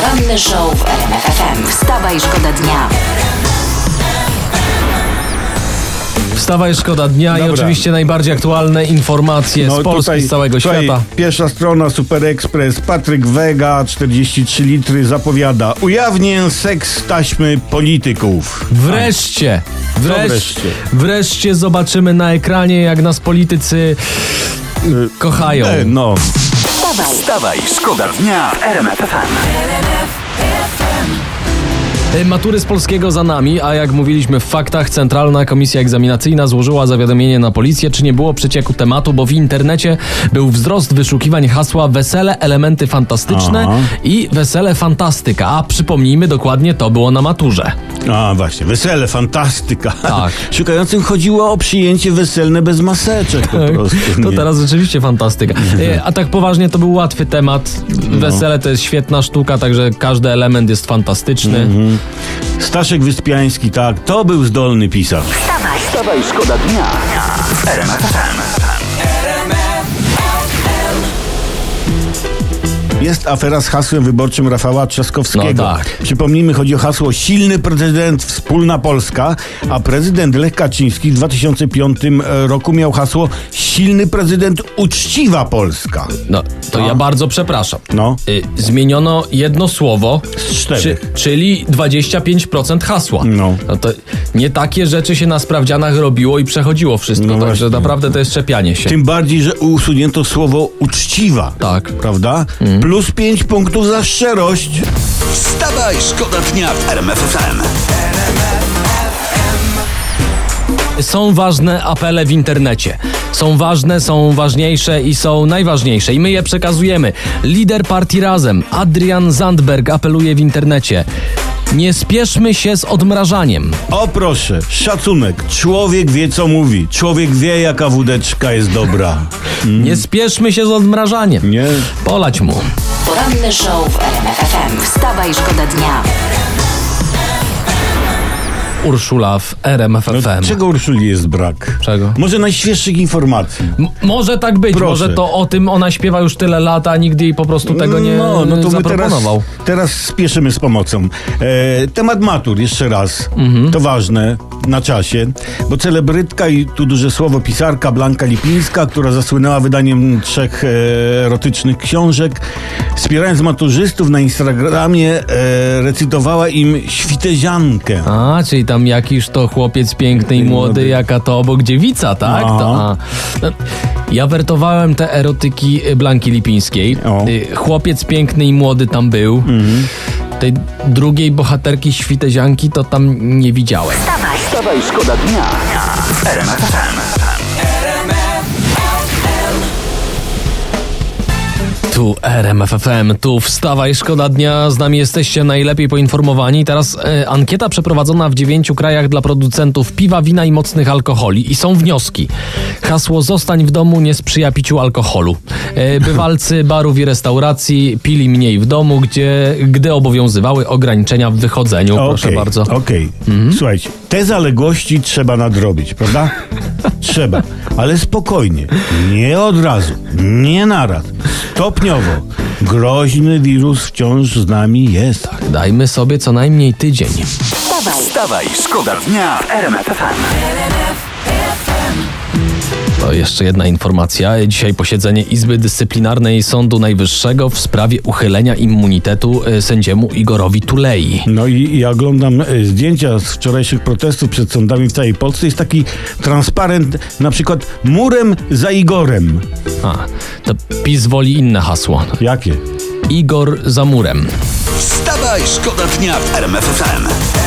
Poranny show w RMFFM. Wstawaj, szkoda dnia. Wstawaj, szkoda dnia i Dobra. oczywiście najbardziej aktualne informacje z Polski, z całego tutaj świata. Pierwsza strona Super Express. Patryk Wega, 43 litry, zapowiada. Ujawnię seks taśmy polityków. Wreszcie, wreszcie, wreszcie? wreszcie zobaczymy na ekranie, jak nas politycy y, kochają. E, no, Wstawaj, Wstawaj, szkoda dnia w RMF FM. Y, Matury z polskiego za nami, a jak mówiliśmy w faktach, Centralna Komisja Egzaminacyjna złożyła zawiadomienie na policję, czy nie było przecieku tematu, bo w internecie był wzrost wyszukiwań hasła wesele, elementy fantastyczne Aha. i wesele fantastyka. A przypomnijmy dokładnie, to było na maturze. A właśnie, wesele, fantastyka. Tak. Szukającym chodziło o przyjęcie weselne bez maseczek po prostu. To teraz rzeczywiście fantastyka. E, A tak poważnie to był łatwy temat. Wesele to jest świetna sztuka, także każdy element jest fantastyczny. Staszek Wyspiański, tak, to był zdolny pisarz. Wstawaj, szkoda dnia Jest afera z hasłem wyborczym Rafała Trzaskowskiego. No tak. Przypomnijmy, chodzi o hasło silny prezydent, wspólna Polska, a prezydent Lech Kaczyński w 2005 roku miał hasło silny prezydent, uczciwa Polska. No, to ja bardzo przepraszam. No. Y, Zmieniono jedno słowo, Z czterech. czyli 25% hasła. No. to nie takie rzeczy się na sprawdzianach robiło i przechodziło wszystko, No także właśnie. naprawdę to jest czepianie się. Tym bardziej, że usunięto słowo uczciwa. Tak. Prawda? Plus 5 punktów za szczerość. Wstawaj, szkoda dnia w RMF FM. Są ważne apele w internecie. Są ważne, są ważniejsze i są najważniejsze. I my je przekazujemy. Lider partii Razem, Adrian Zandberg, apeluje w internecie. Nie spieszmy się z odmrażaniem. O proszę, szacunek. Człowiek wie, co mówi. Człowiek wie, jaka wódeczka jest dobra. Nie spieszmy się z odmrażaniem. Nie? Polać mu. poranny show w RMFFM. Wstawaj, szkoda dnia. Urszula w RMFFM. No, czego Urszuli jest brak? Czego? Może najświeższych informacji. M- może tak być, Proszę. może to o tym ona śpiewa już tyle lat, a nigdy jej po prostu tego nie no, no to my teraz, zaproponował. teraz spieszymy z pomocą. E, temat matur, jeszcze raz. Mhm. To ważne, na czasie, bo celebrytka i tu duże słowo pisarka Blanka Lipińska, która zasłynęła wydaniem trzech e, erotycznych książek, wspierając maturzystów na Instagramie, e, recytowała im świteziankę. A, czyli tam jakiś to chłopiec piękny i młody, jaka to obok dziewica, tak? No. To, a. No, Ja wertowałem te erotyki y, Blanki Lipińskiej. O. Y, Chłopiec piękny i młody tam był. Tej drugiej bohaterki świtezianki to tam nie widziałem. Wstawaj, szkoda dnia Tu RMFFM, tu wstawaj, szkoda dnia, z nami jesteście najlepiej poinformowani. Teraz e, ankieta przeprowadzona w dziewięciu krajach dla producentów piwa, wina i mocnych alkoholi. I są wnioski. Hasło zostań w domu nie sprzyja piciu alkoholu. E, bywalcy barów i restauracji pili mniej w domu, gdzie, gdy obowiązywały ograniczenia w wychodzeniu. Proszę Okej, bardzo. Okej. Mhm. Słuchajcie, te zaległości trzeba nadrobić, prawda? trzeba, ale spokojnie. Nie od razu, nie naraz. Stopniowo. Groźny wirus wciąż z nami jest. Dajmy sobie co najmniej tydzień. Wstawaj, szkoda dnia w RMF FM. To jeszcze jedna informacja. Dzisiaj posiedzenie Izby Dyscyplinarnej Sądu Najwyższego w sprawie uchylenia immunitetu e, sędziemu Igorowi Tulei. No i ja oglądam e, zdjęcia z wczorajszych protestów przed sądami w całej Polsce. Jest taki transparent, na przykład murem za Igorem. A, to PiS woli inne hasło. Jakie? Igor za murem. Wstawaj, szkoda dnia w RMF FM.